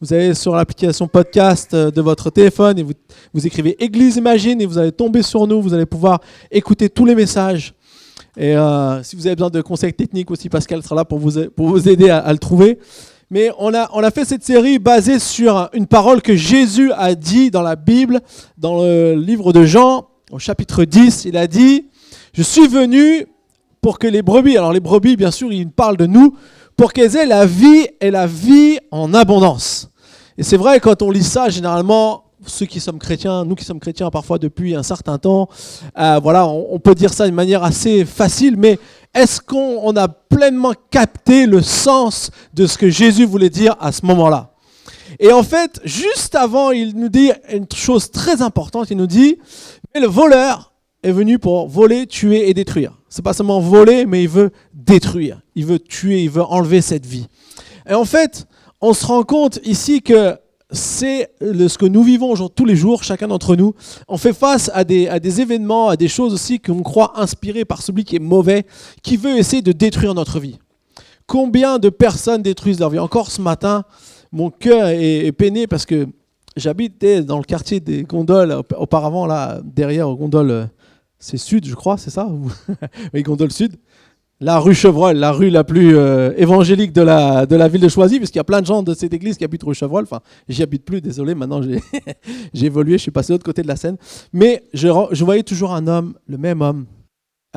Vous allez sur l'application podcast euh, de votre téléphone et vous, écrivez Église Imagine et vous allez tomber sur nous. Vous allez pouvoir écouter tous les messages. Et euh, si vous avez besoin de conseils techniques aussi, Pascal sera là pour vous, pour vous aider à, le trouver. Mais on a, on a fait cette série basée sur une parole que Jésus a dit dans la Bible, dans le livre de Jean, au chapitre 10. Il a dit, je suis venu pour que les brebis, alors les brebis, bien sûr, il parle de nous, pour qu'elles aient la vie et la vie en abondance. Et c'est vrai, quand on lit ça, généralement, ceux qui sommes chrétiens, nous qui sommes chrétiens parfois depuis un certain temps, euh, voilà, on, peut dire ça d'une manière assez facile, mais est-ce qu'on a pleinement capté le sens de ce que Jésus voulait dire à ce moment-là? Et en fait, juste avant, il nous dit une chose très importante, il nous dit, mais le voleur est venu pour voler, tuer et détruire. C'est pas seulement voler, mais il veut détruire, il veut tuer, il veut enlever cette vie. Et en fait, on se rend compte ici que c'est ce que nous vivons tous les jours, chacun d'entre nous. On fait face à des, événements, à des choses aussi qu'on croit inspirées par celui qui est mauvais, qui veut essayer de détruire notre vie. Combien de personnes détruisent leur vie? Encore ce matin, mon cœur est, peiné parce que j'habitais dans le quartier des gondoles, auparavant, là, derrière aux gondoles, c'est Sud, je crois, c'est ça? Oui, gondoles Sud la rue Chevreul, la rue la plus euh, évangélique de la, ville de Choisy, puisqu'il y a plein de gens de cette église qui habitent rue Chevreul. Enfin, j'y habite plus, désolé, maintenant j'ai évolué, je suis passé de l'autre côté de la Seine. Mais je, voyais toujours un homme, le même homme,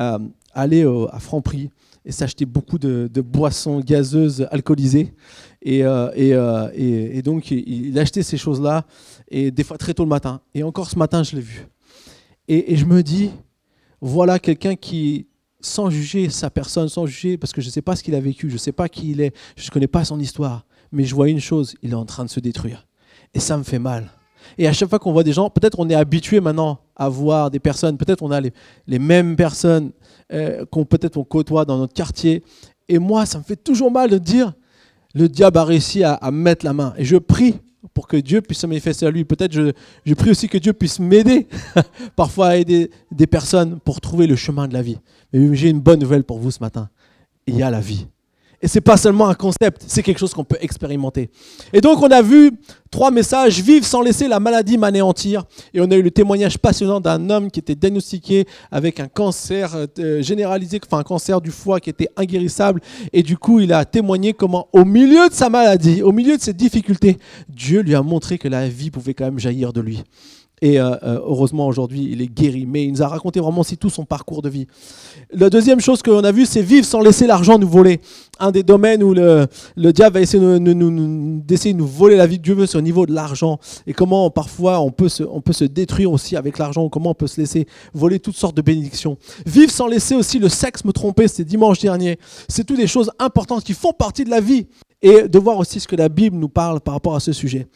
euh, aller à Franprix et s'acheter beaucoup de, boissons gazeuses alcoolisées. Et, euh, donc, il, achetait ces choses-là, et des fois très tôt le matin. Et encore ce matin, je l'ai vu. et je me dis, voilà quelqu'un qui sans juger sa personne, sans juger, parce que je ne sais pas ce qu'il a vécu, je ne sais pas qui il est, je ne connais pas son histoire, mais je vois une chose, il est en train de se détruire. Et ça me fait mal. Et à chaque fois qu'on voit des gens, peut-être on est habitué maintenant à voir des personnes, peut-être on a les, mêmes personnes euh, qu'on peut-être on côtoie dans notre quartier. Et moi, ça me fait toujours mal de dire, le diable a réussi à, à mettre la main. Et je prie pour que Dieu puisse se manifester à lui. Peut-être je, je prie aussi que Dieu puisse m'aider parfois à aider des personnes pour trouver le chemin de la vie. Mais j'ai une bonne nouvelle pour vous ce matin. Il y a la vie. Et ce n'est pas seulement un concept, c'est quelque chose qu'on peut expérimenter. Et donc on a vu trois messages, vivre sans laisser la maladie m'anéantir. Et on a eu le témoignage passionnant d'un homme qui était diagnostiqué avec un cancer euh, généralisé, enfin un cancer du foie qui était inguérissable. Et du coup il a témoigné comment au milieu de sa maladie, au milieu de ses difficultés, Dieu lui a montré que la vie pouvait quand même jaillir de lui. Et euh, euh, heureusement, aujourd'hui, il est guéri. Mais il nous a raconté vraiment aussi tout son parcours de vie. La deuxième chose que l'on a vue, c'est vivre sans laisser l'argent nous voler. Un des domaines où le, le diable va essayer d'essayer de, nous voler la vie de Dieu veut, c'est au niveau de l'argent. Et comment parfois on peut, se, on peut se détruire aussi avec l'argent, comment on peut se laisser voler toutes sortes de bénédictions. Vivre sans laisser aussi le sexe me tromper, c'était dimanche dernier. C'est toutes des choses importantes qui font partie de la vie et de voir aussi ce que la Bible nous parle par rapport à ce sujet.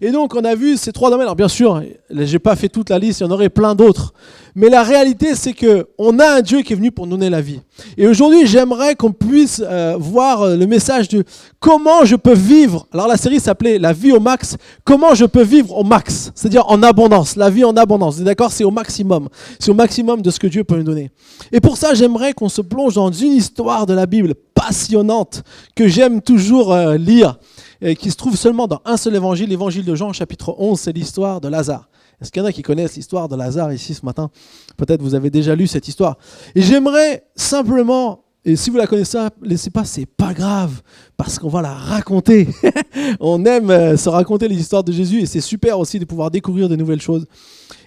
Et donc, on a vu ces trois domaines. Alors, bien sûr, je n'ai pas fait toute la liste, il y en aurait plein d'autres. Mais la réalité, c'est qu'on a un Dieu qui est venu pour nous donner la vie. Et aujourd'hui, j'aimerais qu'on puisse euh, voir le message de comment je peux vivre. Alors, la série s'appelait La vie au max. Comment je peux vivre au max? C'est-à-dire en abondance. La vie en abondance. D'accord? C'est au maximum. C'est au maximum de ce que Dieu peut nous donner. Et pour ça, j'aimerais qu'on se plonge dans une histoire de la Bible passionnante que j'aime toujours euh, lire et qui se trouve seulement dans un seul évangile, l'évangile de Jean, chapitre 11, c'est l'histoire de Lazare. Est-ce qu'il y en a qui connaissent l'histoire de Lazare ici ce matin? Peut-être vous avez déjà lu cette histoire. Et j'aimerais simplement, et si vous la connaissez, laissez pas, c'est pas grave, parce qu'on va la raconter. On aime euh, se raconter les histoires de Jésus et c'est super aussi de pouvoir découvrir de nouvelles choses.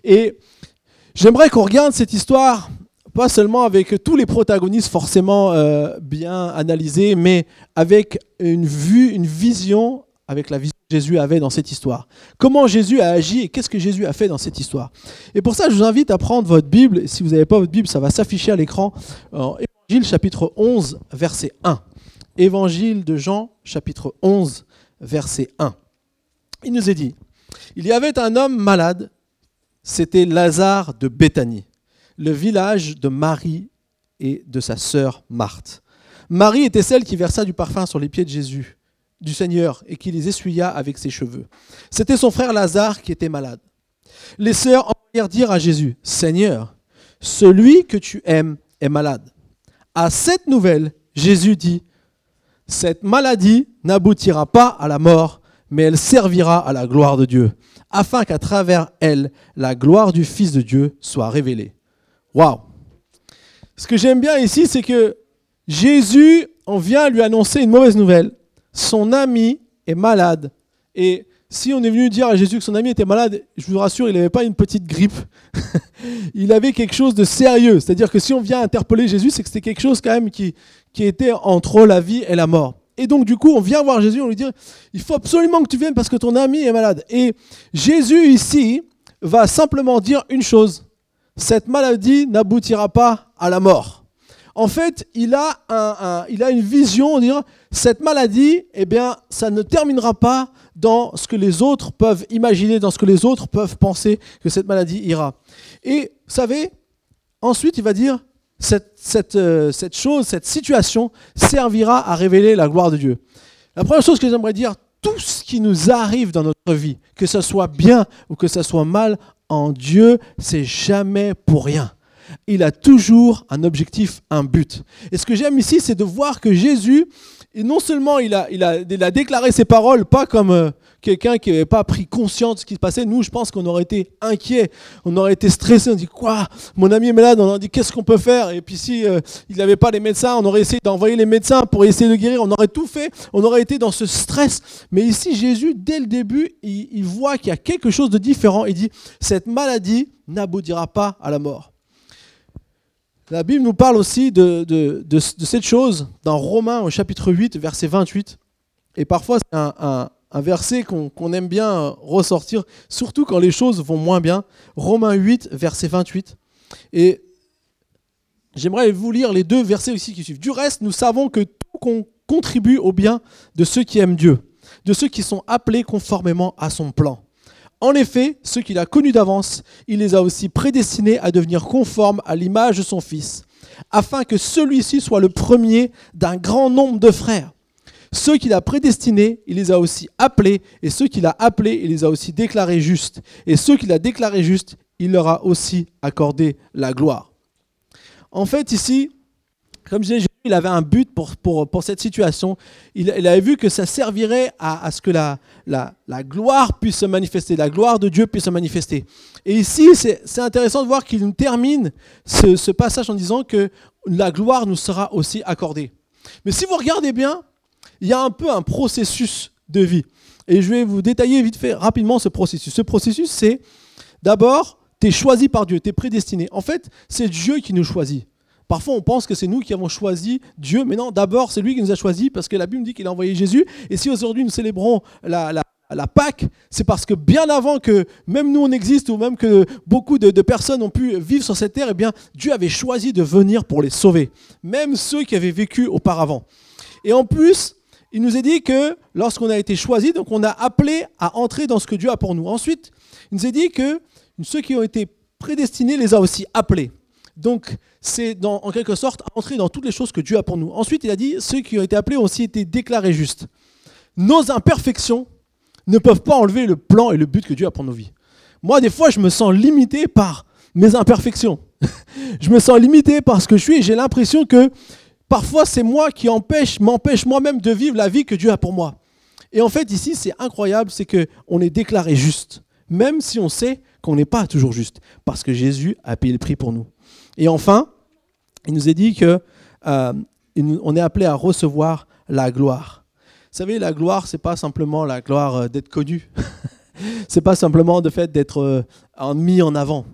Et j'aimerais qu'on regarde cette histoire pas seulement avec tous les protagonistes forcément euh, bien analysés, mais avec une vue, une vision, avec la vision que Jésus avait dans cette histoire. Comment Jésus a agi et qu'est-ce que Jésus a fait dans cette histoire. Et pour ça, je vous invite à prendre votre Bible. Si vous n'avez pas votre Bible, ça va s'afficher à l'écran. Évangile chapitre 11, verset 1. Évangile de Jean, chapitre 11, verset 1. Il nous est dit, il y avait un homme malade, c'était Lazare de Béthanie le village de Marie et de sa sœur Marthe. Marie était celle qui versa du parfum sur les pieds de Jésus, du Seigneur, et qui les essuya avec ses cheveux. C'était son frère Lazare qui était malade. Les sœurs envoyèrent dire à Jésus, Seigneur, celui que tu aimes est malade. À cette nouvelle, Jésus dit, cette maladie n'aboutira pas à la mort, mais elle servira à la gloire de Dieu, afin qu'à travers elle, la gloire du Fils de Dieu soit révélée. Waouh Ce que j'aime bien ici, c'est que Jésus, on vient lui annoncer une mauvaise nouvelle. Son ami est malade. Et si on est venu dire à Jésus que son ami était malade, je vous rassure, il n'avait pas une petite grippe. il avait quelque chose de sérieux. C'est-à-dire que si on vient interpeller Jésus, c'est que c'était quelque chose quand même qui, qui était entre la vie et la mort. Et donc du coup, on vient voir Jésus, on lui dit, il faut absolument que tu viennes parce que ton ami est malade. Et Jésus ici va simplement dire une chose, cette maladie n'aboutira pas à la mort. En fait, il a, une vision, dire, cette maladie, eh bien, ça ne terminera pas dans ce que les autres peuvent imaginer, dans ce que les autres peuvent penser que cette maladie ira. Et vous savez, ensuite, il va dire, cette, euh, cette, chose, cette situation servira à révéler la gloire de Dieu. La première chose que j'aimerais dire, tout ce qui nous arrive dans notre vie, que ce soit bien ou que ce soit mal, en Dieu, c'est jamais pour rien. Il a toujours un objectif, un but. Et ce que j'aime ici, c'est de voir que Jésus, non seulement il a, déclaré ses paroles, pas comme euh, quelqu'un qui n'avait pas pris conscience de ce qui se passait. Nous, je pense qu'on aurait été inquiets, on aurait été stressés. On dit quoi? Mon ami est malade. On aurait dit qu'est-ce qu'on peut faire? Et puis si euh, il n'avait pas les médecins, on aurait essayé d'envoyer les médecins pour essayer de guérir. On aurait tout fait. On aurait été dans ce stress. Mais ici, Jésus, dès le début, il, voit qu'il y a quelque chose de différent. Il dit cette maladie n'aboutira pas à la mort. La Bible nous parle aussi de, cette chose dans Romains au chapitre 8, verset 28. Et parfois, c'est un verset qu'on aime bien ressortir, surtout quand les choses vont moins bien. Romains 8, verset 28. Et j'aimerais vous lire les deux versets aussi qui suivent. Du reste, nous savons que tout contribue au bien de ceux qui aiment Dieu, de ceux qui sont appelés conformément à son plan. En effet, ceux qu'il a connus d'avance, il les a aussi prédestinés à devenir conformes à l'image de son Fils, afin que celui-ci soit le premier d'un grand nombre de frères. Ceux qu'il a prédestinés, il les a aussi appelés, et ceux qu'il a appelés, il les a aussi déclarés justes. Et ceux qu'il a déclarés justes, il leur a aussi accordé la gloire. En fait, ici, comme je disais, il avait un but pour, pour, cette situation. Il, avait vu que ça servirait à, ce que la, la, gloire puisse se manifester, la gloire de Dieu puisse se manifester. Et ici, c'est intéressant de voir qu'il termine ce passage en disant que la gloire nous sera aussi accordée. Mais si vous regardez bien, il y a un peu un processus de vie. Et je vais vous détailler vite fait rapidement ce processus. Ce processus, c'est d'abord, tu es choisi par Dieu, tu es prédestiné. En fait, c'est Dieu qui nous choisit. Parfois, on pense que c'est nous qui avons choisi Dieu, mais non, d'abord, c'est lui qui nous a choisis parce que la Bible dit qu'il a envoyé Jésus. Et si aujourd'hui nous célébrons la, la, Pâque, c'est parce que bien avant que même nous on existe ou même que beaucoup de, de, personnes ont pu vivre sur cette terre, eh bien, Dieu avait choisi de venir pour les sauver, même ceux qui avaient vécu auparavant. Et en plus, il nous est dit que lorsqu'on a été choisi, donc on a appelé à entrer dans ce que Dieu a pour nous. Ensuite, il nous est dit que ceux qui ont été prédestinés les a aussi appelés. Donc, c'est en quelque sorte entrer dans toutes les choses que Dieu a pour nous. Ensuite, il a dit, ceux qui ont été appelés ont aussi été déclarés justes. Nos imperfections ne peuvent pas enlever le plan et le but que Dieu a pour nos vies. Moi, des fois, je me sens limité par mes imperfections. je me sens limité par ce que je suis et j'ai l'impression que Parfois, c'est moi qui empêche, m'empêche moi-même de vivre la vie que Dieu a pour moi. Et en fait, ici, c'est incroyable, c'est qu'on est déclaré juste, même si on sait qu'on n'est pas toujours juste, parce que Jésus a payé le prix pour nous. Et enfin, il nous est dit que euh, on est appelé à recevoir la gloire. Vous savez, la gloire, c'est pas simplement la gloire euh, d'être connu. c'est pas simplement le fait d'être euh, mis en avant.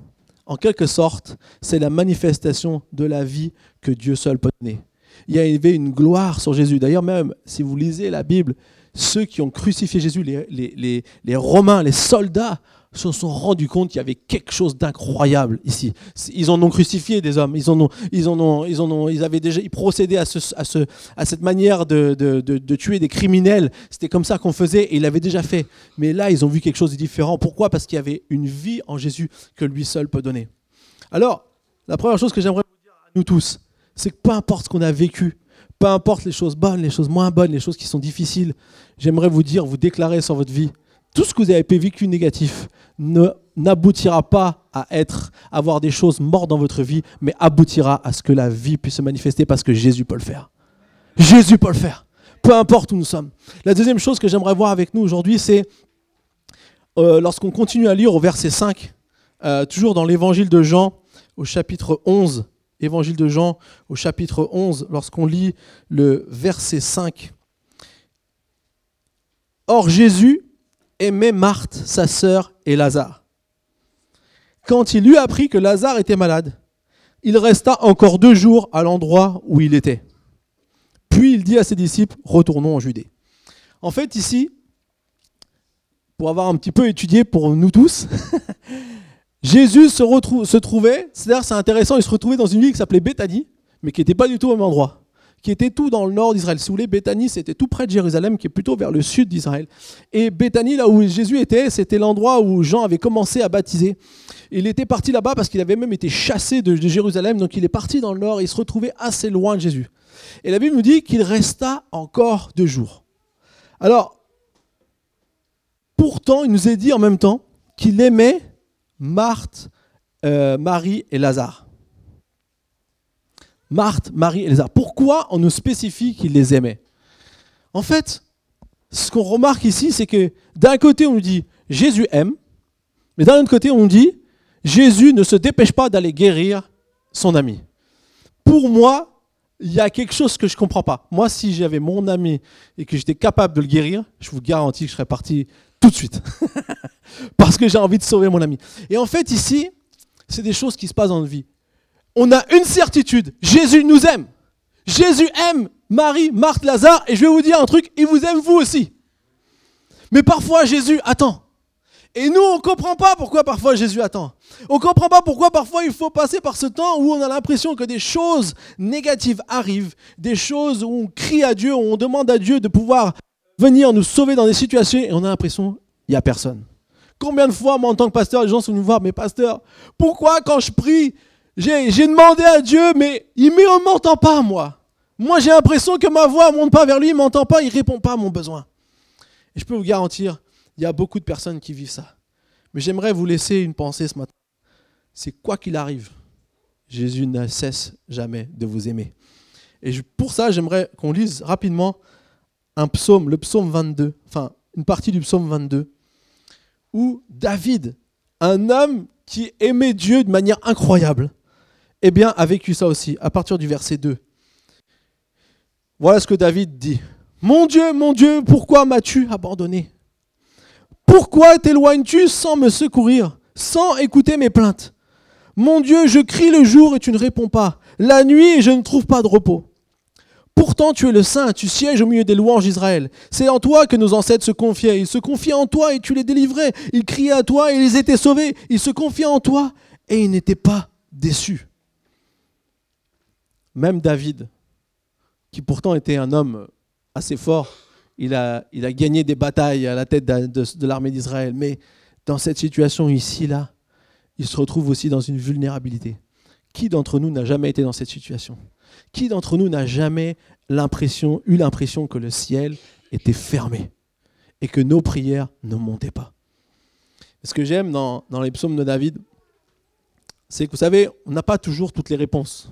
En quelque sorte, c'est la manifestation de la vie que Dieu seul peut donner il y avait une gloire sur Jésus. D'ailleurs, même si vous lisez la Bible, ceux qui ont crucifié Jésus, les, Romains, les soldats, se sont rendus compte qu'il y avait quelque chose d'incroyable ici. Ils en ont crucifié des hommes, ils en ont, ils en ont, ils ils avaient déjà, ils procédaient à, ce, à, ce, à cette manière de, de, de, tuer des criminels. C'était comme ça qu'on faisait et ils l'avaient déjà fait. Mais là, ils ont vu quelque chose de différent. Pourquoi? Parce qu'il y avait une vie en Jésus que lui seul peut donner. Alors, la première chose que j'aimerais vous dire à nous tous, c'est que peu importe ce qu'on a vécu, peu importe les choses bonnes, les choses moins bonnes, les choses qui sont difficiles, j'aimerais vous dire, vous déclarer sur votre vie, tout ce que vous avez vécu négatif n'aboutira pas à être, avoir des choses mortes dans votre vie, mais aboutira à ce que la vie puisse se manifester parce que Jésus peut le faire. Jésus peut le faire. peu importe où nous sommes. La deuxième chose que j'aimerais voir avec nous aujourd'hui, c'est euh, lorsqu'on continue à lire au verset 5, euh, toujours dans l'évangile de Jean, au chapitre 11, évangile de Jean, au chapitre 11, lorsqu'on lit le verset 5. Or Jésus aimait Marthe, sa sœur, et Lazare. Quand il eut appris que Lazare était malade, il resta encore deux jours à l'endroit où il était. Puis il dit à ses disciples, retournons en Judée. En fait, ici, pour avoir un petit peu étudié pour nous tous, Jésus se, se trouvait, c'est-à-dire c'est intéressant, il se retrouvait dans une ville qui s'appelait Béthanie, mais qui n'était pas du tout au même endroit, qui était tout dans le nord d'Israël. Si vous voulez, Béthanie, c'était tout près de Jérusalem, qui est plutôt vers le sud d'Israël. Et Béthanie, là où Jésus était, c'était l'endroit où Jean avait commencé à baptiser. Il était parti là-bas parce qu'il avait même été chassé de, Jérusalem, donc il est parti dans le nord et il se retrouvait assez loin de Jésus. Et la Bible nous dit qu'il resta encore deux jours. Alors, pourtant, il nous est dit en même temps qu'il aimait Marthe, euh, Marie et Lazare. Marthe, Marie et Lazare. Pourquoi on nous spécifie qu'il les aimait En fait, ce qu'on remarque ici, c'est que d'un côté, on nous dit Jésus aime, mais d'un autre côté, on nous dit Jésus ne se dépêche pas d'aller guérir son ami. Pour moi, il y a quelque chose que je ne comprends pas. Moi, si j'avais mon ami et que j'étais capable de le guérir, je vous garantis que je serais parti de suite. Parce que j'ai envie de sauver mon ami. Et en fait, ici, c'est des choses qui se passent dans notre vie. On a une certitude, Jésus nous aime. Jésus aime Marie, Marthe, Lazare, et je vais vous dire un truc, il vous aime vous aussi. Mais parfois, Jésus attend. Et nous, on comprend pas pourquoi parfois Jésus attend. On comprend pas pourquoi parfois il faut passer par ce temps où on a l'impression que des choses négatives arrivent, des choses où on crie à Dieu, où on demande à Dieu de pouvoir venir nous sauver dans des situations et on a l'impression qu'il n'y a personne. Combien de fois, moi, en tant que pasteur, les gens sont venus me voir, mais pasteur, pourquoi quand je prie, j'ai demandé à Dieu, mais il ne m'entend pas, moi. Moi, j'ai l'impression que ma voix ne monte pas vers lui, il ne m'entend pas, il ne répond pas à mon besoin. Et je peux vous garantir, il y a beaucoup de personnes qui vivent ça. Mais j'aimerais vous laisser une pensée ce matin. C'est quoi qu'il arrive, Jésus ne cesse jamais de vous aimer. Et pour ça, j'aimerais qu'on lise rapidement un psaume, le psaume 22, enfin une partie du psaume 22, où David, un homme qui aimait Dieu de manière incroyable, eh bien, a vécu ça aussi, à partir du verset 2. Voilà ce que David dit. Mon Dieu, mon Dieu, pourquoi m'as-tu abandonné? Pourquoi t'éloignes-tu sans me secourir, sans écouter mes plaintes? Mon Dieu, je crie le jour et tu ne réponds pas, la nuit et je ne trouve pas de repos. Pourtant, tu es le Saint, tu sièges au milieu des louanges d'Israël. C'est en toi que nos ancêtres se confiaient. Ils se confiaient en toi et tu les délivrais. Ils criaient à toi et ils étaient sauvés. Ils se confiaient en toi et ils n'étaient pas déçus. Même David, qui pourtant était un homme assez fort, il a, gagné des batailles à la tête de, de l'armée d'Israël. Mais dans cette situation ici-là, il se retrouve aussi dans une vulnérabilité. Qui d'entre nous n'a jamais été dans cette situation? Qui d'entre nous n'a jamais eu l'impression que le ciel était fermé et que nos prières ne montaient pas? Ce que j'aime dans, dans les psaumes de David, c'est que vous savez, on n'a pas toujours toutes les réponses.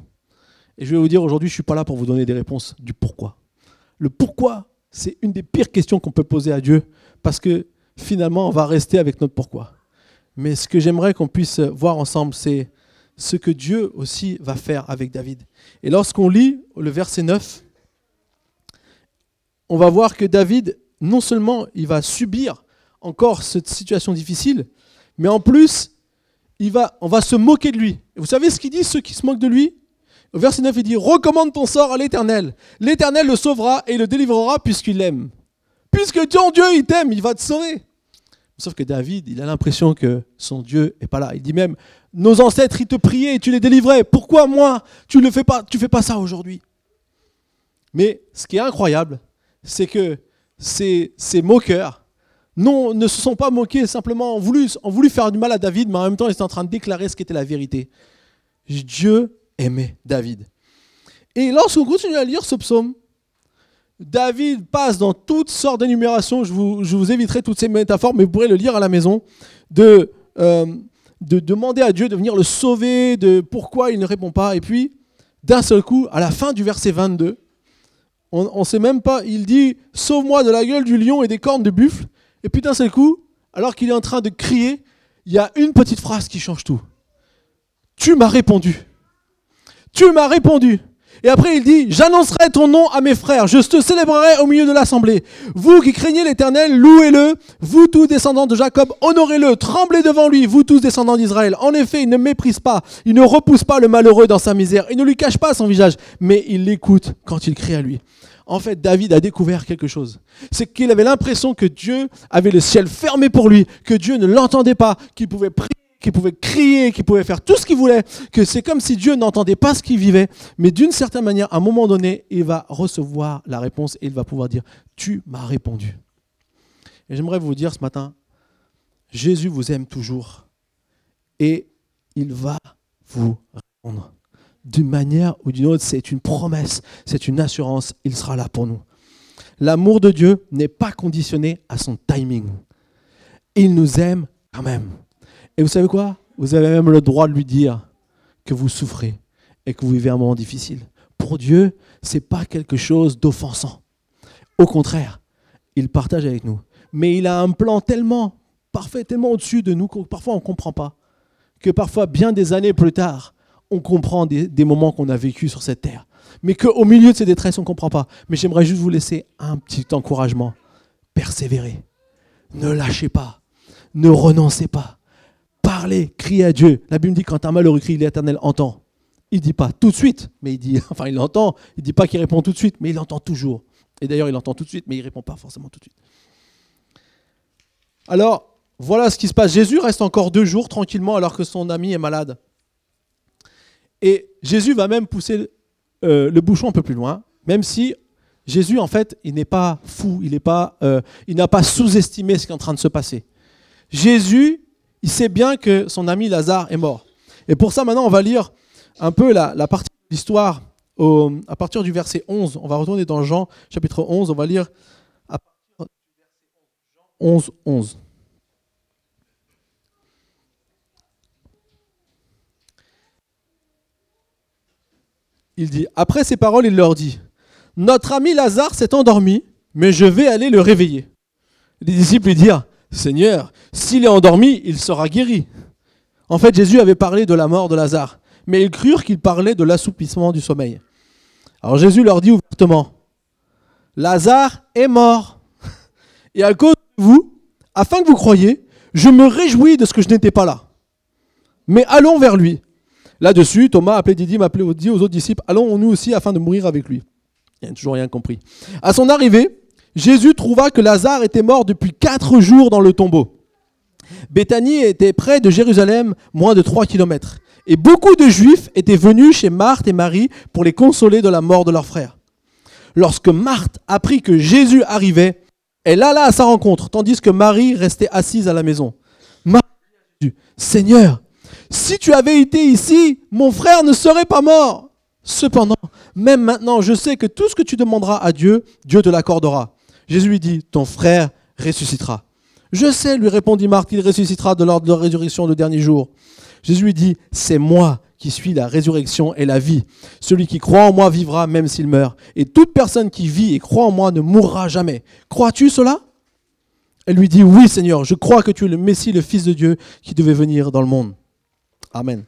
Et je vais vous dire aujourd'hui, je ne suis pas là pour vous donner des réponses du pourquoi. Le pourquoi, c'est une des pires questions qu'on peut poser à Dieu, parce que finalement, on va rester avec notre pourquoi. Mais ce que j'aimerais qu'on puisse voir ensemble, c'est ce que Dieu aussi va faire avec David. Et lorsqu'on lit le verset 9, on va voir que David, non seulement il va subir encore cette situation difficile, mais en plus, il va, on va se moquer de lui. vous savez ce qu'il dit, ceux qui se moquent de lui? Au verset 9, il dit, recommande ton sort à l'Éternel. L'Éternel le sauvera et le délivrera puisqu'il l'aime. Puisque ton Dieu, il t'aime, il va te sauver. Sauf que David, il a l'impression que son Dieu n'est pas là. Il dit même, nos ancêtres, ils te priaient et tu les délivrais. Pourquoi moi, tu ne fais pas, tu fais pas ça aujourd'hui? Mais ce qui est incroyable, c'est que ces, moqueurs non, ne se sont pas moqués, simplement ont voulu, faire du mal à David, mais en même temps, ils étaient en train de déclarer ce qu'était la vérité. Dieu aimait David. Et lorsqu'on continue à lire ce psaume, David passe dans toutes sortes d'énumérations, je vous, je vous, éviterai toutes ces métaphores, mais vous pourrez le lire à la maison, de, euh, de demander à Dieu de venir le sauver, de pourquoi il ne répond pas. Et puis, d'un seul coup, à la fin du verset 22, On ne sait même pas. Il dit Sauve-moi de la gueule du lion et des cornes de buffle. Et puis d'un seul coup, alors qu'il est en train de crier, il y a une petite phrase qui change tout. Tu m'as répondu. Tu m'as répondu. Et après, il dit, j'annoncerai ton nom à mes frères, je te célébrerai au milieu de l'assemblée. Vous qui craignez l'Éternel, louez-le. Vous tous descendants de Jacob, honorez-le, tremblez devant lui, vous tous descendants d'Israël. En effet, il ne méprise pas, il ne repousse pas le malheureux dans sa misère, il ne lui cache pas son visage, mais il l'écoute quand il crie à lui. En fait, David a découvert quelque chose. C'est qu'il avait l'impression que Dieu avait le ciel fermé pour lui, que Dieu ne l'entendait pas, qu'il pouvait prier qu'il pouvait crier, qu'il pouvait faire tout ce qu'il voulait, que c'est comme si Dieu n'entendait pas ce qu'il vivait, mais d'une certaine manière, à un moment donné, il va recevoir la réponse et il va pouvoir dire, tu m'as répondu. Et j'aimerais vous dire ce matin, Jésus vous aime toujours et il va vous répondre. D'une manière ou d'une autre, c'est une promesse, c'est une assurance, il sera là pour nous. L'amour de Dieu n'est pas conditionné à son timing. Il nous aime quand même. Et vous savez quoi? Vous avez même le droit de lui dire que vous souffrez et que vous vivez un moment difficile. Pour Dieu, ce n'est pas quelque chose d'offensant. Au contraire, il partage avec nous. Mais il a un plan tellement parfait, tellement au-dessus de nous que parfois on ne comprend pas. Que parfois, bien des années plus tard, on comprend des, moments qu'on a vécus sur cette terre. Mais qu'au milieu de ces détresses, on ne comprend pas. Mais j'aimerais juste vous laisser un petit encouragement. Persévérez. Ne lâchez pas. Ne renoncez pas parler, crier à Dieu. La Bible dit quand un malheureux crie, l'Éternel entend. Il dit pas tout de suite, mais il dit, enfin il l'entend. Il dit pas qu'il répond tout de suite, mais il entend toujours. Et d'ailleurs, il entend tout de suite, mais il répond pas forcément tout de suite. Alors, voilà ce qui se passe. Jésus reste encore deux jours tranquillement alors que son ami est malade. Et Jésus va même pousser euh, le bouchon un peu plus loin, même si Jésus, en fait, il n'est pas fou, il euh, n'a pas sous-estimé ce qui est en train de se passer. Jésus il sait bien que son ami Lazare est mort. Et pour ça, maintenant, on va lire un peu la, partie de l'histoire à partir du verset 11. On va retourner dans Jean chapitre 11. On va lire à partir du verset 11, 11. Il dit, après ces paroles, il leur dit, Notre ami Lazare s'est endormi, mais je vais aller le réveiller. Les disciples lui dirent, Seigneur, s'il est endormi, il sera guéri. En fait, Jésus avait parlé de la mort de Lazare, mais ils crurent qu'il parlait de l'assoupissement du sommeil. Alors Jésus leur dit ouvertement, Lazare est mort. Et à cause de vous, afin que vous croyiez, je me réjouis de ce que je n'étais pas là. Mais allons vers lui. Là-dessus, Thomas, appelé Didyme, appelé aux autres disciples, allons nous aussi afin de mourir avec lui. Il n'a toujours rien compris. À son arrivée, Jésus trouva que Lazare était mort depuis quatre jours dans le tombeau. Béthanie était près de Jérusalem, moins de trois kilomètres. Et beaucoup de Juifs étaient venus chez Marthe et Marie pour les consoler de la mort de leur frère. Lorsque Marthe apprit que Jésus arrivait, elle alla à sa rencontre, tandis que Marie restait assise à la maison. Marthe dit Seigneur, si tu avais été ici, mon frère ne serait pas mort. Cependant, même maintenant, je sais que tout ce que tu demanderas à Dieu, Dieu te l'accordera. Jésus lui dit, ton frère ressuscitera. Je sais, lui répondit Marthe, qu'il ressuscitera de l'ordre de la résurrection le dernier jour. Jésus lui dit, c'est moi qui suis la résurrection et la vie. Celui qui croit en moi vivra même s'il meurt. Et toute personne qui vit et croit en moi ne mourra jamais. Crois-tu cela? Elle lui dit, oui Seigneur, je crois que tu es le Messie, le Fils de Dieu, qui devait venir dans le monde. Amen.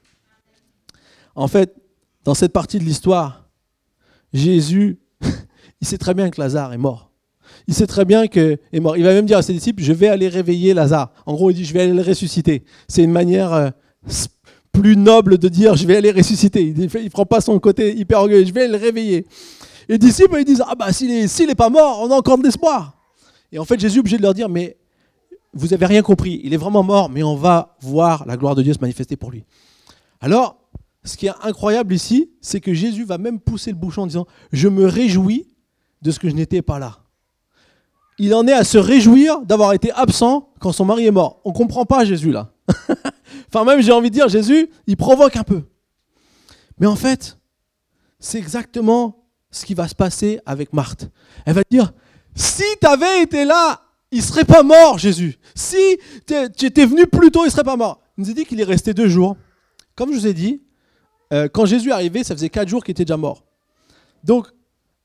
En fait, dans cette partie de l'histoire, Jésus, il sait très bien que Lazare est mort il sait très bien qu'il est mort. Il va même dire à ses disciples, je vais aller réveiller Lazare. En gros, il dit, je vais aller le ressusciter. C'est une manière euh, plus noble de dire, je vais aller ressusciter. Il ne prend pas son côté hyper orgueilleux, je vais le réveiller. Et les disciples, ils disent, ah bah s'il n'est pas mort, on a encore de l'espoir. Et en fait, Jésus est obligé de leur dire, mais vous n'avez rien compris. Il est vraiment mort, mais on va voir la gloire de Dieu se manifester pour lui. Alors, ce qui est incroyable ici, c'est que Jésus va même pousser le bouchon en disant, je me réjouis de ce que je n'étais pas là il en est à se réjouir d'avoir été absent quand son mari est mort. On ne comprend pas Jésus là. enfin même j'ai envie de dire Jésus, il provoque un peu. Mais en fait, c'est exactement ce qui va se passer avec Marthe. Elle va dire, si tu avais été là, il serait pas mort Jésus. Si tu étais venu plus tôt, il serait pas mort. Il nous a dit qu'il est resté deux jours. Comme je vous ai dit, euh, quand Jésus est arrivé, ça faisait quatre jours qu'il était déjà mort. Donc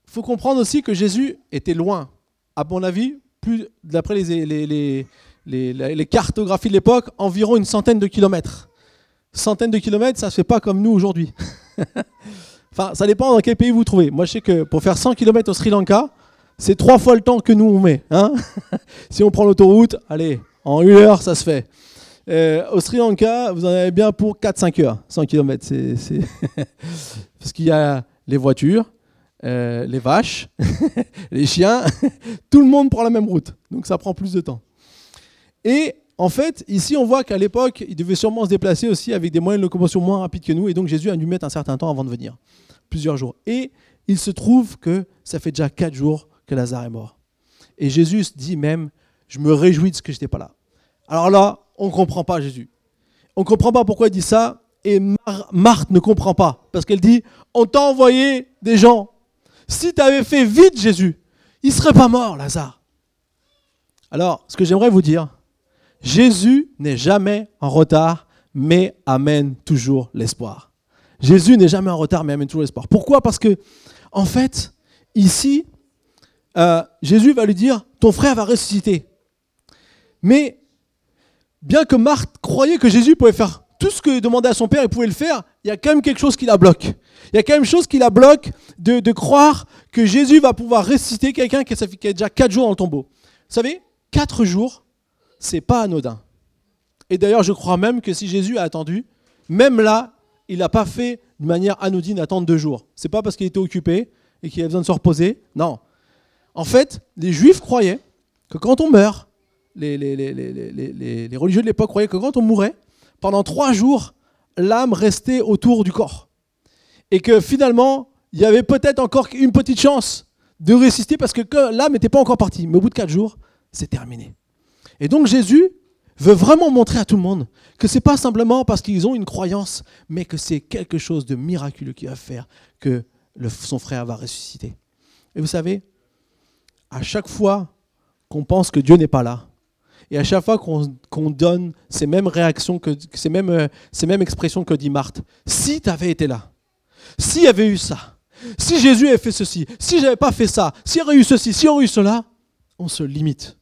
faut comprendre aussi que Jésus était loin. À mon avis, d'après les, cartographies de l'époque, environ une centaine de kilomètres. Centaine de kilomètres, ça ne se fait pas comme nous aujourd'hui. enfin, ça dépend dans quel pays vous vous trouvez. Moi, je sais que pour faire 100 km au Sri Lanka, c'est trois fois le temps que nous on met. Hein si on prend l'autoroute, allez, en une heure, ça se fait. Euh, au Sri Lanka, vous en avez bien pour 4-5 heures, 100 km. C'est, Parce qu'il y a les voitures, euh, les vaches, les chiens, tout le monde prend la même route. Donc ça prend plus de temps. Et en fait, ici, on voit qu'à l'époque, il devait sûrement se déplacer aussi avec des moyens de locomotion moins rapides que nous. Et donc Jésus a dû mettre un certain temps avant de venir, plusieurs jours. Et il se trouve que ça fait déjà 4 jours que Lazare est mort. Et Jésus dit même, je me réjouis de ce que je n'étais pas là. Alors là, on ne comprend pas Jésus. On ne comprend pas pourquoi il dit ça. Et Marthe ne comprend pas. Parce qu'elle dit, on t'a envoyé des gens. Si tu avais fait vite Jésus, il ne serait pas mort, Lazare. Alors, ce que j'aimerais vous dire, Jésus n'est jamais en retard, mais amène toujours l'espoir. Jésus n'est jamais en retard, mais amène toujours l'espoir. Pourquoi? Parce que, en fait, ici, euh, Jésus va lui dire, ton frère va ressusciter. Mais bien que Marthe croyait que Jésus pouvait faire tout ce que demandait à son père, il pouvait le faire, il y a quand même quelque chose qui la bloque. Il y a quand même chose qui la bloque de, croire que Jésus va pouvoir ressusciter quelqu'un qui, qui a déjà quatre jours dans le tombeau. Vous savez, quatre jours, c'est pas anodin. Et d'ailleurs, je crois même que si Jésus a attendu, même là, il n'a pas fait de manière anodine attendre deux jours. C'est pas parce qu'il était occupé et qu'il avait besoin de se reposer. Non. En fait, les Juifs croyaient que quand on meurt, les, les, religieux de l'époque croyaient que quand on mourait, pendant trois jours, l'âme restait autour du corps. Et que finalement, il y avait peut-être encore une petite chance de résister parce que l'âme n'était pas encore partie. Mais au bout de quatre jours, c'est terminé. Et donc Jésus veut vraiment montrer à tout le monde que ce n'est pas simplement parce qu'ils ont une croyance, mais que c'est quelque chose de miraculeux qui va faire que son frère va ressusciter. Et vous savez, à chaque fois qu'on pense que Dieu n'est pas là, et à chaque fois qu'on donne ces mêmes réactions, que, ces, mêmes, euh, ces mêmes expressions que dit Marthe, si tu avais été là, s'il y avait eu ça, si Jésus avait fait ceci, si j'avais pas fait ça, s'il y aurait eu ceci, s'il y aurait eu cela, on se limite.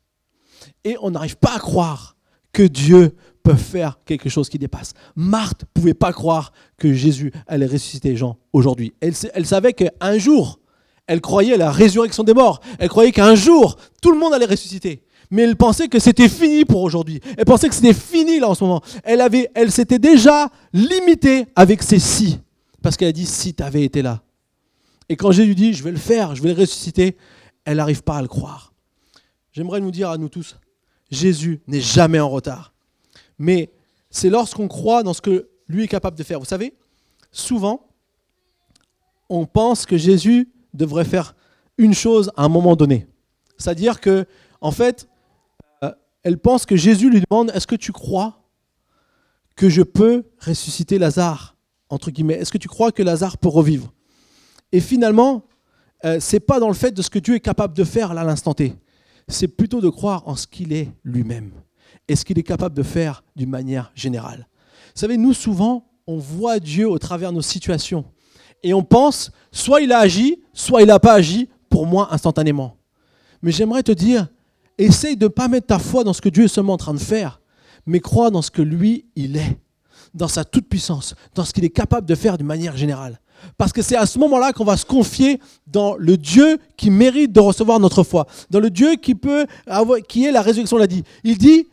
Et on n'arrive pas à croire que Dieu peut faire quelque chose qui dépasse. Marthe ne pouvait pas croire que Jésus allait ressusciter gens aujourd'hui. Elle, savait qu'un jour, elle croyait à la résurrection des morts. Elle croyait qu'un jour, tout le monde allait ressusciter mais elle pensait que c'était fini pour aujourd'hui. Elle pensait que c'était fini là en ce moment. Elle, elle s'était déjà limitée avec ses si, parce qu'elle a dit si tu avais été là. Et quand Jésus dit je vais le faire, je vais le ressusciter, elle n'arrive pas à le croire. J'aimerais nous dire à nous tous, Jésus n'est jamais en retard. Mais c'est lorsqu'on croit dans ce que lui est capable de faire. Vous savez, souvent, on pense que Jésus devrait faire une chose à un moment donné. C'est-à-dire que, en fait, elle pense que Jésus lui demande Est-ce que tu crois que je peux ressusciter Lazare? Entre guillemets Est-ce que tu crois que Lazare peut revivre? Et finalement, euh, c'est pas dans le fait de ce que Dieu est capable de faire à l'instant T. C'est plutôt de croire en ce qu'il est lui-même et ce qu'il est capable de faire d'une manière générale. Vous savez, nous souvent, on voit Dieu au travers de nos situations et on pense soit il a agi, soit il n'a pas agi pour moi instantanément. Mais j'aimerais te dire, Essaye de ne pas mettre ta foi dans ce que Dieu est seulement en train de faire, mais crois dans ce que lui, il est, dans sa toute-puissance, dans ce qu'il est capable de faire d'une manière générale. Parce que c'est à ce moment-là qu'on va se confier dans le Dieu qui mérite de recevoir notre foi, dans le Dieu qui peut avoir, qui est la résurrection, l'a dit. Il dit,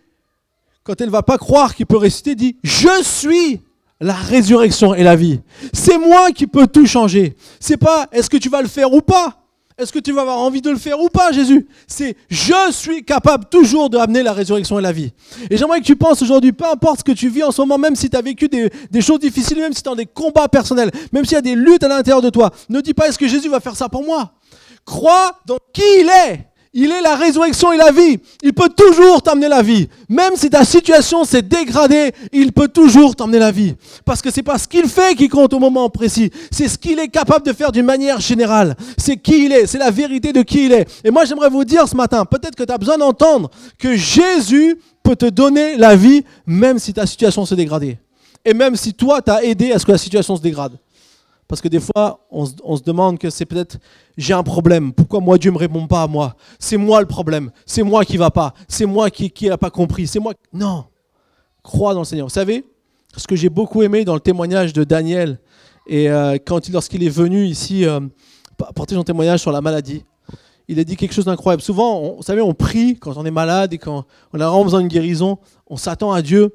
quand elle ne va pas croire qu'il peut réciter, il dit, je suis la résurrection et la vie. C'est moi qui peux tout changer. C'est pas est-ce que tu vas le faire ou pas? Est-ce que tu vas avoir envie de le faire ou pas, Jésus? C'est je suis capable toujours de amener la résurrection et la vie. Et j'aimerais que tu penses aujourd'hui, peu importe ce que tu vis en ce moment, même si tu as vécu des, des, choses difficiles, même si tu as des combats personnels, même s'il y a des luttes à l'intérieur de toi, ne dis pas est-ce que Jésus va faire ça pour moi? Crois dans qui il est il est la résurrection et la vie. Il peut toujours t'amener la vie. Même si ta situation s'est dégradée, il peut toujours t'amener la vie. Parce que c'est pas ce qu'il fait qui compte au moment précis. C'est ce qu'il est capable de faire d'une manière générale. C'est qui il est. C'est la vérité de qui il est. Et moi, j'aimerais vous dire ce matin, peut-être que tu as besoin d'entendre que Jésus peut te donner la vie, même si ta situation s'est dégradée. Et même si toi, tu as aidé à ce que la situation se dégrade. Parce que des fois, on, se demande que c'est peut-être j'ai un problème. Pourquoi moi Dieu me répond pas à moi? C'est moi le problème. C'est moi qui va pas. C'est moi qui qui pas compris. C'est moi. Non. Crois dans le Seigneur. Vous savez, ce que j'ai beaucoup aimé dans le témoignage de Daniel et euh, quand lorsqu'il est venu ici euh, porter son témoignage sur la maladie, il a dit quelque chose d'incroyable. Souvent, vous savez, on prie quand on est malade et quand on a vraiment besoin d'une guérison, on s'attend à Dieu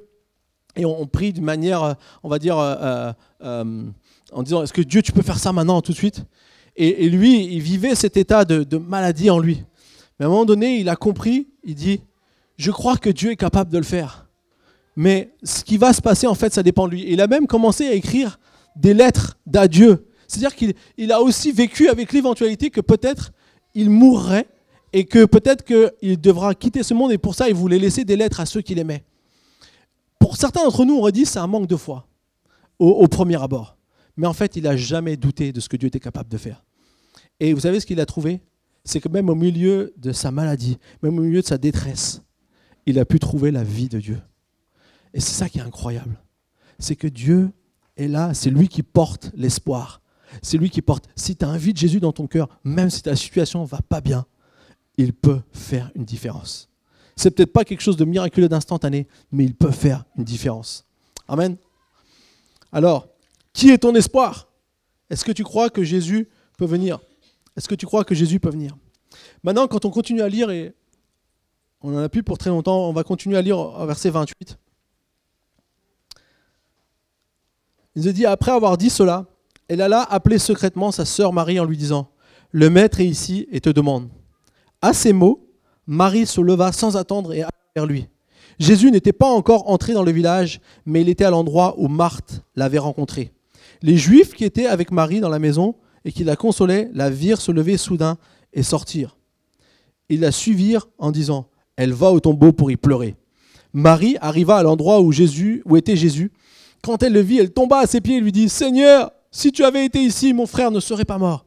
et on, prie d'une manière, euh, on va dire en disant Est-ce que Dieu, tu peux faire ça maintenant, tout de suite? Et, lui, il vivait cet état de, maladie en lui. Mais à un moment donné, il a compris il dit Je crois que Dieu est capable de le faire. Mais ce qui va se passer, en fait, ça dépend de lui. Il a même commencé à écrire des lettres d'adieu. C'est-à-dire qu'il a aussi vécu avec l'éventualité que peut-être il mourrait et que peut-être qu'il devra quitter ce monde et pour ça il voulait laisser des lettres à ceux qu'il aimait. Pour certains d'entre nous, on aurait dit c'est un manque de foi au premier abord. Mais en fait, il n'a jamais douté de ce que Dieu était capable de faire. Et vous savez ce qu'il a trouvé? C'est que même au milieu de sa maladie, même au milieu de sa détresse, il a pu trouver la vie de Dieu. Et c'est ça qui est incroyable. C'est que Dieu est là, c'est lui qui porte l'espoir. C'est lui qui porte. Si tu de Jésus dans ton cœur, même si ta situation ne va pas bien, il peut faire une différence. C'est peut-être pas quelque chose de miraculeux d'instantané, mais il peut faire une différence. Amen. Alors, qui est ton espoir? Est-ce que tu crois que Jésus peut venir? Est-ce que tu crois que Jésus peut venir? Maintenant, quand on continue à lire, et on n'en a plus pour très longtemps, on va continuer à lire au verset 28. Il nous dit, après avoir dit cela, elle alla appeler secrètement sa sœur Marie en lui disant, Le maître est ici et te demande. À ces mots, Marie se leva sans attendre et alla vers lui. Jésus n'était pas encore entré dans le village, mais il était à l'endroit où Marthe l'avait rencontré. Les Juifs qui étaient avec Marie dans la maison et qui la consolaient la virent se lever soudain et sortir. Ils la suivirent en disant Elle va au tombeau pour y pleurer. Marie arriva à l'endroit où où était Jésus. Quand elle le vit, elle tomba à ses pieds et lui dit Seigneur, si tu avais été ici, mon frère ne serait pas mort.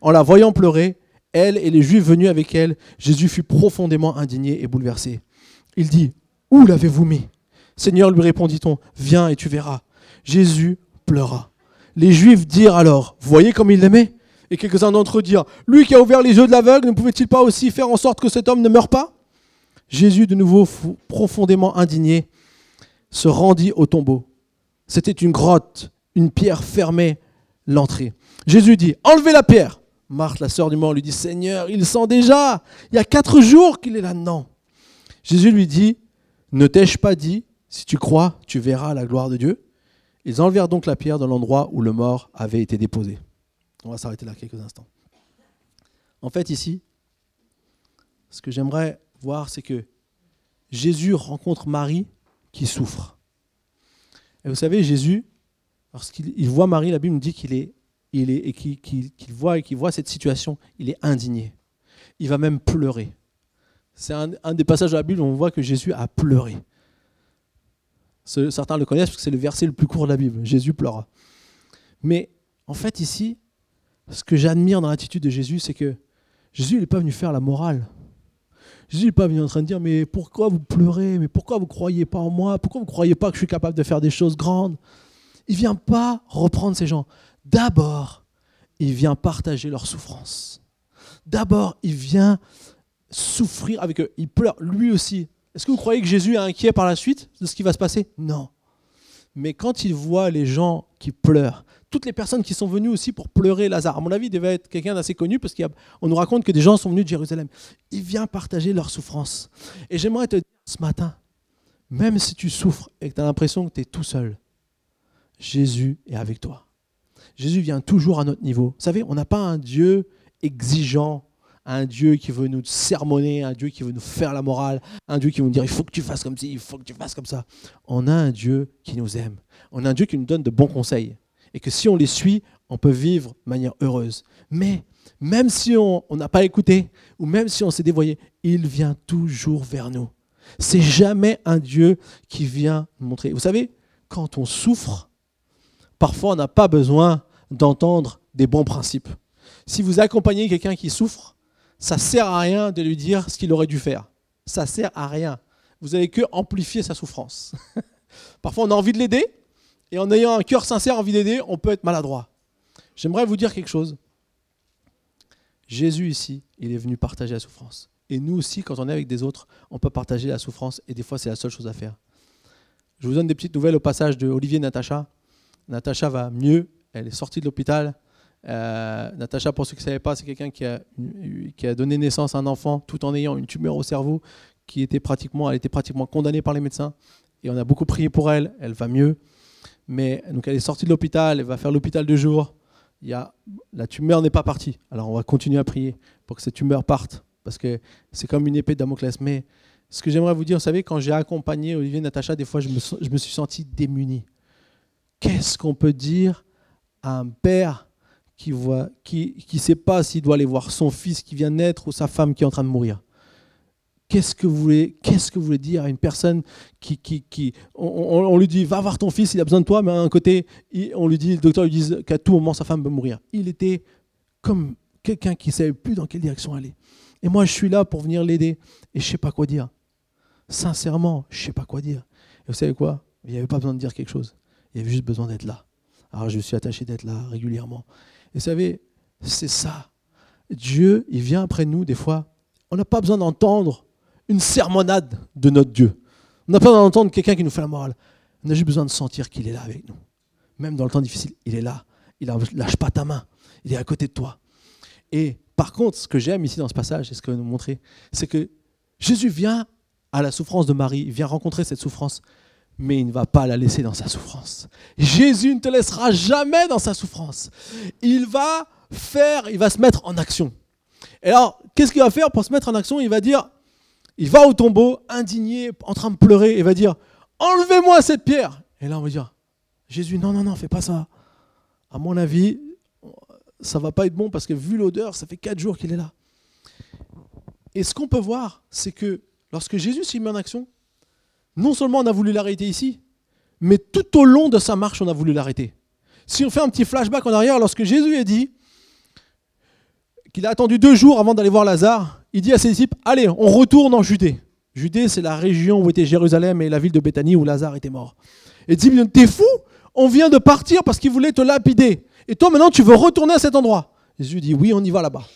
En la voyant pleurer, elle et les Juifs venus avec elle, Jésus fut profondément indigné et bouleversé. Il dit Où l'avez-vous mis? Seigneur, lui répondit-on, viens et tu verras. Jésus pleura. Les Juifs dirent alors, voyez comme il l'aimait? Et quelques-uns d'entre eux dirent, lui qui a ouvert les yeux de l'aveugle, ne pouvait-il pas aussi faire en sorte que cet homme ne meure pas? Jésus, de nouveau profondément indigné, se rendit au tombeau. C'était une grotte, une pierre fermait l'entrée. Jésus dit, enlevez la pierre. Marthe, la sœur du mort, lui dit, Seigneur, il sent déjà, il y a quatre jours qu'il est là-dedans. Jésus lui dit, ne t'ai-je pas dit, si tu crois, tu verras la gloire de Dieu? Ils enlevèrent donc la pierre de l'endroit où le mort avait été déposé. On va s'arrêter là quelques instants. En fait, ici, ce que j'aimerais voir, c'est que Jésus rencontre Marie qui souffre. Et vous savez, Jésus, lorsqu'il voit Marie, la Bible nous dit qu'il est, il est, et qu'il voit, et qu'il voit cette situation, il est indigné. Il va même pleurer. C'est un, un, des passages de la Bible où on voit que Jésus a pleuré. Certains le connaissent parce que c'est le verset le plus court de la Bible. Jésus pleura. Mais en fait, ici, ce que j'admire dans l'attitude de Jésus, c'est que Jésus n'est pas venu faire la morale. Jésus n'est pas venu en train de dire Mais pourquoi vous pleurez? Mais pourquoi vous ne croyez pas en moi? Pourquoi vous ne croyez pas que je suis capable de faire des choses grandes? Il ne vient pas reprendre ces gens. D'abord, il vient partager leur souffrance. D'abord, il vient souffrir avec eux. Il pleure lui aussi. Est-ce que vous croyez que Jésus est inquiet par la suite de ce qui va se passer? Non. Mais quand il voit les gens qui pleurent, toutes les personnes qui sont venues aussi pour pleurer Lazare, à mon avis, il devait être quelqu'un d'assez connu parce qu'on nous raconte que des gens sont venus de Jérusalem. Il vient partager leur souffrance. Et j'aimerais te dire ce matin, même si tu souffres et que tu as l'impression que tu es tout seul, Jésus est avec toi. Jésus vient toujours à notre niveau. Vous savez, on n'a pas un Dieu exigeant, un Dieu qui veut nous sermonner, un Dieu qui veut nous faire la morale, un Dieu qui veut nous dire il faut que tu fasses comme ci, il faut que tu fasses comme ça. On a un Dieu qui nous aime. On a un Dieu qui nous donne de bons conseils. Et que si on les suit, on peut vivre de manière heureuse. Mais même si on n'a pas écouté, ou même si on s'est dévoyé, il vient toujours vers nous. C'est jamais un Dieu qui vient nous montrer. Vous savez, quand on souffre, parfois on n'a pas besoin d'entendre des bons principes. Si vous accompagnez quelqu'un qui souffre, ça sert à rien de lui dire ce qu'il aurait dû faire. Ça sert à rien. Vous n'allez que amplifier sa souffrance. Parfois, on a envie de l'aider, et en ayant un cœur sincère, envie d'aider, on peut être maladroit. J'aimerais vous dire quelque chose. Jésus ici, il est venu partager la souffrance. Et nous aussi, quand on est avec des autres, on peut partager la souffrance et des fois, c'est la seule chose à faire. Je vous donne des petites nouvelles au passage de Olivier et Natacha. Natacha va mieux, elle est sortie de l'hôpital. Euh, Natacha, pour ceux qui ne savaient pas, c'est quelqu'un qui a, donné naissance à un enfant tout en ayant une tumeur au cerveau qui était pratiquement, elle était pratiquement condamnée par les médecins. Et on a beaucoup prié pour elle, elle va mieux. Mais donc elle est sortie de l'hôpital, elle va faire l'hôpital de jour. Il y a, la tumeur n'est pas partie. Alors on va continuer à prier pour que cette tumeur parte parce que c'est comme une épée de Damoclès. Mais ce que j'aimerais vous dire, vous savez, quand j'ai accompagné Olivier et Natacha, des fois, je me, je me suis senti démuni. Qu'est-ce qu'on peut dire à un père qui ne qui, qui sait pas s'il doit aller voir son fils qui vient naître ou sa femme qui est en train de mourir Qu'est-ce que vous voulez, qu'est-ce que vous voulez dire à une personne qui, qui, qui on, lui dit va voir ton fils, il a besoin de toi, mais à un côté, on lui dit, le docteur lui dit qu'à tout moment sa femme peut mourir. Il était comme quelqu'un qui ne savait plus dans quelle direction aller. Et moi, je suis là pour venir l'aider. Et je ne sais pas quoi dire. Sincèrement, je ne sais pas quoi dire. Et vous savez quoi? Il n'y avait pas besoin de dire quelque chose. Il y avait juste besoin d'être là. Alors je suis attaché d'être là régulièrement. Et vous savez, c'est ça. Dieu, il vient après nous des fois. On n'a pas besoin d'entendre une sermonade de notre Dieu. On n'a pas besoin d'entendre quelqu'un qui nous fait la morale. On a juste besoin de sentir qu'il est là avec nous. Même dans le temps difficile, il est là. Il ne lâche pas ta main. Il est à côté de toi. Et par contre, ce que j'aime ici dans ce passage, et ce que nous montrer, c'est que Jésus vient à la souffrance de Marie, il vient rencontrer cette souffrance, mais il ne va pas la laisser dans sa souffrance. Jésus ne te laissera jamais dans sa souffrance. Il va faire, il va se mettre en action. Et alors, qu'est-ce qu'il va faire pour se mettre en action? Il va dire, il va au tombeau, indigné, en train de pleurer, et va dire, enlevez-moi cette pierre. Et là, on va dire, Jésus, non, non, non, fais pas ça. À mon avis, ça va pas être bon parce que vu l'odeur, ça fait quatre jours qu'il est là. Et ce qu'on peut voir, c'est que lorsque Jésus s'est mis en action, non seulement on a voulu l'arrêter ici, mais tout au long de sa marche, on a voulu l'arrêter. Si on fait un petit flashback en arrière, lorsque Jésus a dit qu'il a attendu deux jours avant d'aller voir Lazare, il dit à ses disciples, allez, on retourne en Judée. Judée, c'est la région où était Jérusalem et la ville de Béthanie où Lazare était mort. Et il dit, t'es fou On vient de partir parce qu'il voulait te lapider. Et toi, maintenant, tu veux retourner à cet endroit. Jésus dit, oui, on y va là-bas.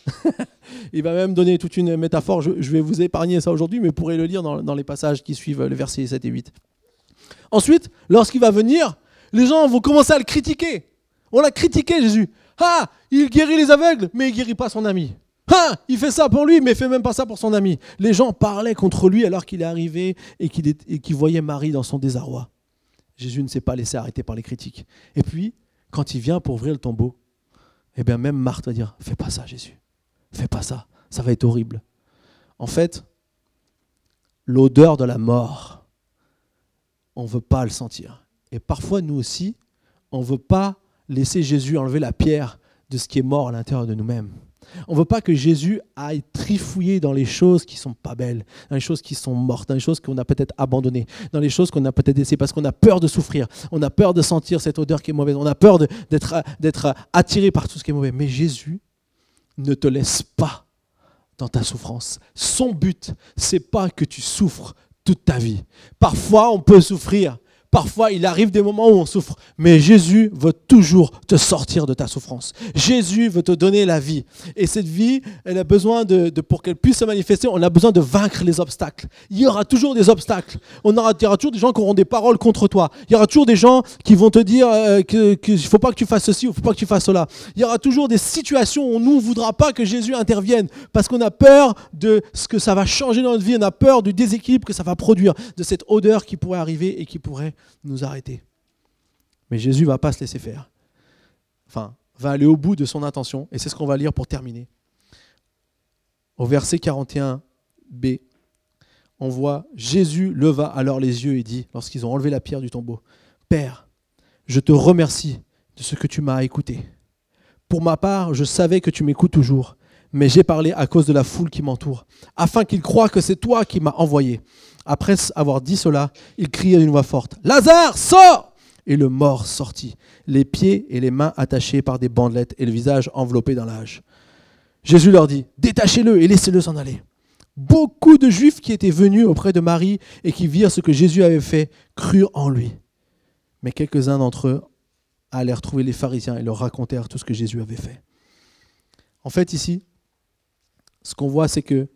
il va même donner toute une métaphore. Je, vais vous épargner ça aujourd'hui, mais vous pourrez le lire dans, les passages qui suivent les versets 7 et 8. Ensuite, lorsqu'il va venir, les gens vont commencer à le critiquer. On l'a critiqué, Jésus. Ah, il guérit les aveugles, mais il guérit pas son ami. Ah, il fait ça pour lui, mais il fait même pas ça pour son ami. Les gens parlaient contre lui alors qu'il est arrivé et qu'il voyait Marie dans son désarroi. Jésus ne s'est pas laissé arrêter par les critiques. Et puis, quand il vient pour ouvrir le tombeau, eh bien même Marthe va dire, fais pas ça Jésus, fais pas ça, ça va être horrible. En fait, l'odeur de la mort, on ne veut pas le sentir. Et parfois, nous aussi, on ne veut pas laisser Jésus enlever la pierre de ce qui est mort à l'intérieur de nous-mêmes. On ne veut pas que Jésus aille trifouiller dans les choses qui sont pas belles, dans les choses qui sont mortes, dans les choses qu'on a peut-être abandonnées, dans les choses qu'on a peut-être laissées parce qu'on a peur de souffrir, on a peur de sentir cette odeur qui est mauvaise, on a peur d'être attiré par tout ce qui est mauvais. Mais Jésus ne te laisse pas dans ta souffrance. Son but, c'est pas que tu souffres toute ta vie. Parfois, on peut souffrir, Parfois, il arrive des moments où on souffre, mais Jésus veut toujours te sortir de ta souffrance. Jésus veut te donner la vie. Et cette vie, elle a besoin de, pour qu'elle puisse se manifester, on a besoin de vaincre les obstacles. Il y aura toujours des obstacles. On aura, il y aura toujours des gens qui auront des paroles contre toi. Il y aura toujours des gens qui vont te dire euh, qu'il ne faut pas que tu fasses ceci ou faut pas que tu fasses cela. Il y aura toujours des situations où nous ne voudra pas que Jésus intervienne parce qu'on a peur de ce que ça va changer dans notre vie. On a peur du déséquilibre que ça va produire, de cette odeur qui pourrait arriver et qui pourrait nous arrêter. Mais Jésus va pas se laisser faire. Enfin, va aller au bout de son intention, et c'est ce qu'on va lire pour terminer. Au verset 41b, on voit Jésus leva alors les yeux et dit, lorsqu'ils ont enlevé la pierre du tombeau, Père, je te remercie de ce que tu m'as écouté. Pour ma part, je savais que tu m'écoutes toujours, mais j'ai parlé à cause de la foule qui m'entoure, afin qu'ils croient que c'est toi qui m'as envoyé. Après avoir dit cela, il cria d'une voix forte, Lazare, sors Et le mort sortit, les pieds et les mains attachés par des bandelettes et le visage enveloppé dans l'âge. Jésus leur dit, Détachez-le et laissez-le s'en aller. Beaucoup de Juifs qui étaient venus auprès de Marie et qui virent ce que Jésus avait fait crurent en lui. Mais quelques-uns d'entre eux à aller retrouver les pharisiens et leur raconter tout ce que Jésus avait fait. En fait, ici, ce qu'on voit, c'est que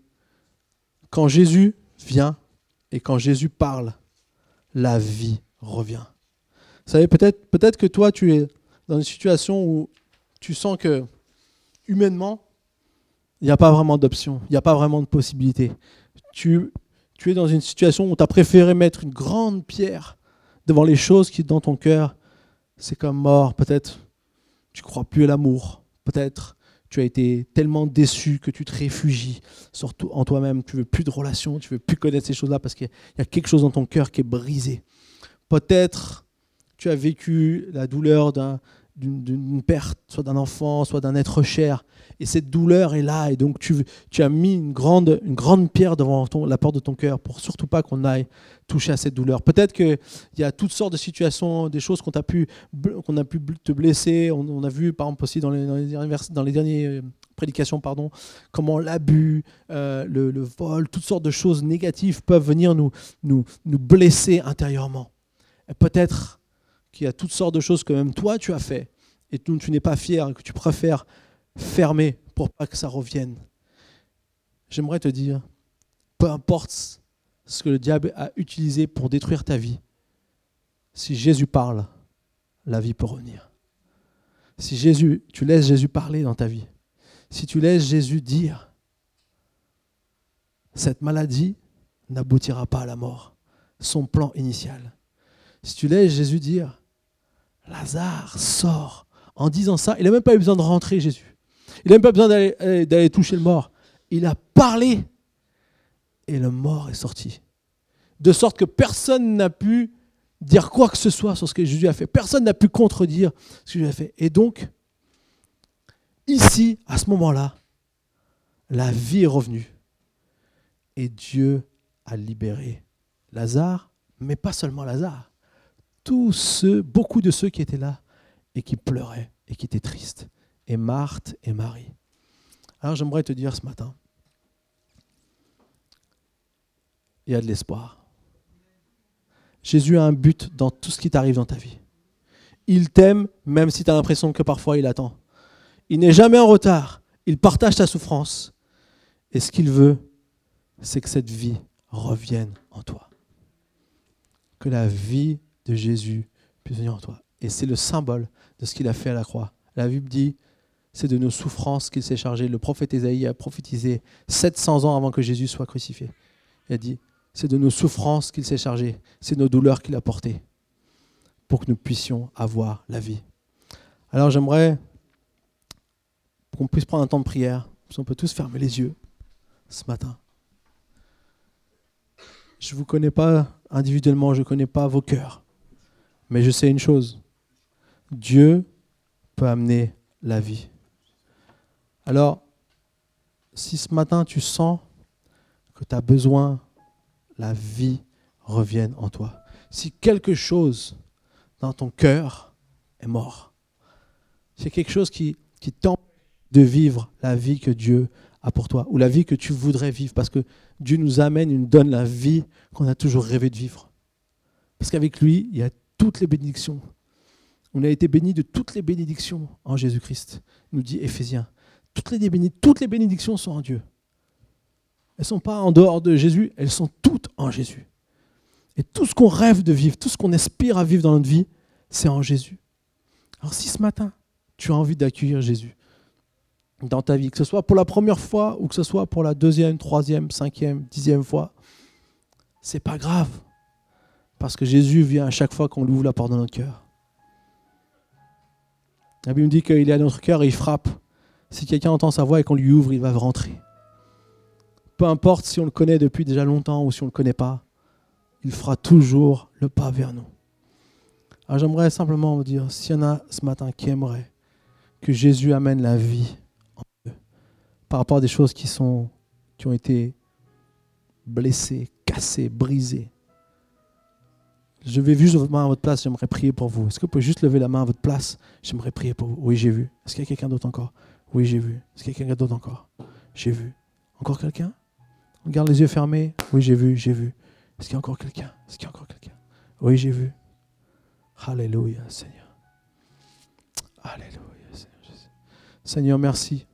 quand Jésus vient et quand Jésus parle, la vie revient. Vous savez, peut-être peut que toi, tu es dans une situation où tu sens que, humainement, il n'y a pas vraiment d'option, il n'y a pas vraiment de possibilité. Tu, tu es dans une situation où tu as préféré mettre une grande pierre devant les choses qui, dans ton cœur, c'est comme mort. Peut-être tu crois plus à l'amour. Peut-être tu as été tellement déçu que tu te réfugies surtout en toi-même. Tu veux plus de relations, tu veux plus connaître ces choses-là parce qu'il y a quelque chose dans ton cœur qui est brisé. Peut-être tu as vécu la douleur d'une perte, soit d'un enfant, soit d'un être cher, et cette douleur est là, et donc tu, as mis une grande, une grande pierre devant la porte de ton cœur pour surtout pas qu'on aille toucher à cette douleur. Peut-être qu'il y a toutes sortes de situations, des choses qu'on a pu, a pu te blesser. On, a vu, par exemple, aussi dans les, les, dans les dernières euh, prédications, pardon, comment l'abus, euh, le, le, vol, toutes sortes de choses négatives peuvent venir nous, nous, nous blesser intérieurement. Peut-être qu'il y a toutes sortes de choses que même toi tu as fait et dont tu n'es pas fier, que tu préfères fermer pour pas que ça revienne. J'aimerais te dire, peu importe ce que le diable a utilisé pour détruire ta vie, si Jésus parle, la vie peut revenir. Si Jésus, tu laisses Jésus parler dans ta vie, si tu laisses Jésus dire, cette maladie n'aboutira pas à la mort, son plan initial. Si tu laisses Jésus dire, Lazare sort, en disant ça, il n'a même pas eu besoin de rentrer, Jésus. Il n'a même pas besoin euh, d'aller toucher le mort. Il a parlé et le mort est sorti. De sorte que personne n'a pu dire quoi que ce soit sur ce que Jésus a fait. Personne n'a pu contredire ce que Jésus a fait. Et donc, ici, à ce moment-là, la vie est revenue. Et Dieu a libéré Lazare, mais pas seulement Lazare. Tous ceux, beaucoup de ceux qui étaient là et qui pleuraient et qui étaient tristes et Marthe et Marie. Alors j'aimerais te dire ce matin, il y a de l'espoir. Jésus a un but dans tout ce qui t'arrive dans ta vie. Il t'aime même si tu as l'impression que parfois il attend. Il n'est jamais en retard. Il partage ta souffrance. Et ce qu'il veut, c'est que cette vie revienne en toi. Que la vie de Jésus puisse venir en toi. Et c'est le symbole de ce qu'il a fait à la croix. La Bible dit, c'est de nos souffrances qu'il s'est chargé. Le prophète Ésaïe a prophétisé 700 ans avant que Jésus soit crucifié. Il a dit, c'est de nos souffrances qu'il s'est chargé, c'est nos douleurs qu'il a portées pour que nous puissions avoir la vie. Alors j'aimerais qu'on puisse prendre un temps de prière, on peut tous fermer les yeux ce matin. Je ne vous connais pas individuellement, je ne connais pas vos cœurs, mais je sais une chose, Dieu peut amener la vie. Alors, si ce matin tu sens que tu as besoin, la vie revienne en toi. Si quelque chose dans ton cœur est mort, c'est quelque chose qui, qui t'empêche de vivre la vie que Dieu a pour toi, ou la vie que tu voudrais vivre, parce que Dieu nous amène, il nous donne la vie qu'on a toujours rêvé de vivre. Parce qu'avec lui, il y a toutes les bénédictions. On a été bénis de toutes les bénédictions en Jésus-Christ, nous dit Éphésiens. Toutes les, bénédictions sont en Dieu. Elles ne sont pas en dehors de Jésus, elles sont toutes en Jésus. Et tout ce qu'on rêve de vivre, tout ce qu'on aspire à vivre dans notre vie, c'est en Jésus. Alors si ce matin, tu as envie d'accueillir Jésus dans ta vie, que ce soit pour la première fois ou que ce soit pour la deuxième, troisième, cinquième, dixième fois, c'est pas grave. Parce que Jésus vient à chaque fois qu'on lui ouvre la porte de notre cœur. La Bible dit qu'il est à notre cœur et il frappe. Si quelqu'un entend sa voix et qu'on lui ouvre, il va rentrer. Peu importe si on le connaît depuis déjà longtemps ou si on ne le connaît pas, il fera toujours le pas vers nous. Alors j'aimerais simplement vous dire, s'il y en a ce matin qui aimerait que Jésus amène la vie en eux, par rapport à des choses qui, sont, qui ont été blessées, cassées, brisées, je vais juste votre main à votre place, j'aimerais prier pour vous. Est-ce que vous pouvez juste lever la main à votre place? J'aimerais prier pour vous. Oui, j'ai vu. Est-ce qu'il y a quelqu'un d'autre encore? Oui, j'ai vu. Est-ce qu'il y a quelqu'un d'autre encore? J'ai vu. Encore quelqu'un? On garde les yeux fermés Oui, j'ai vu, j'ai vu. Est-ce qu'il y a encore quelqu'un? Est-ce qu'il y a encore quelqu'un? Oui, j'ai vu. Alléluia, Seigneur. Alléluia, Seigneur. Seigneur, merci.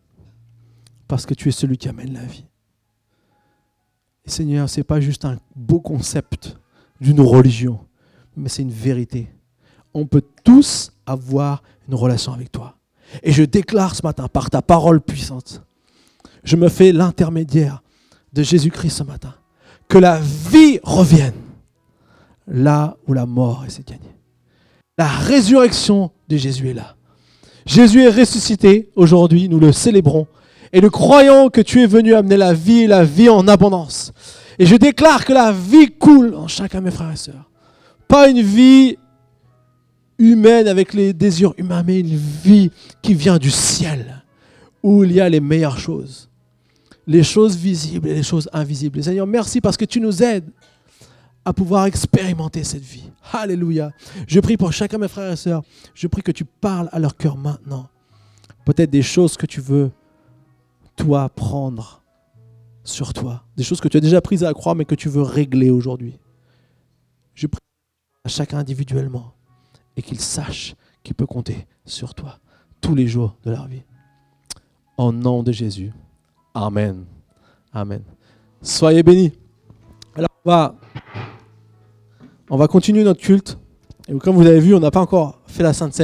Parce que tu es celui qui amène la vie. Seigneur, ce n'est pas juste un beau concept d'une religion, mais c'est une vérité. On peut tous avoir une relation avec toi. Et je déclare ce matin, par ta parole puissante, je me fais l'intermédiaire de Jésus-Christ ce matin, que la vie revienne là où la mort est gagnée. La résurrection de Jésus est là. Jésus est ressuscité aujourd'hui, nous le célébrons, et nous croyons que tu es venu amener la vie la vie en abondance. Et je déclare que la vie coule en chacun mes frères et sœurs. Pas une vie humaine avec les désirs humains, mais une vie qui vient du ciel, où il y a les meilleures choses. Les choses visibles et les choses invisibles. Seigneur, merci parce que tu nous aides à pouvoir expérimenter cette vie. Alléluia. Je prie pour chacun mes frères et sœurs. Je prie que tu parles à leur cœur maintenant. Peut-être des choses que tu veux, toi, prendre sur toi. Des choses que tu as déjà prises à la croix, mais que tu veux régler aujourd'hui. Je prie à chacun individuellement et qu'il sache qu'il peut compter sur toi tous les jours de leur vie. Au nom de Jésus. Amen. Amen. Soyez bénis. Alors, on va, on va continuer notre culte. Et comme vous avez vu, on n'a pas encore fait la Sainte Seine.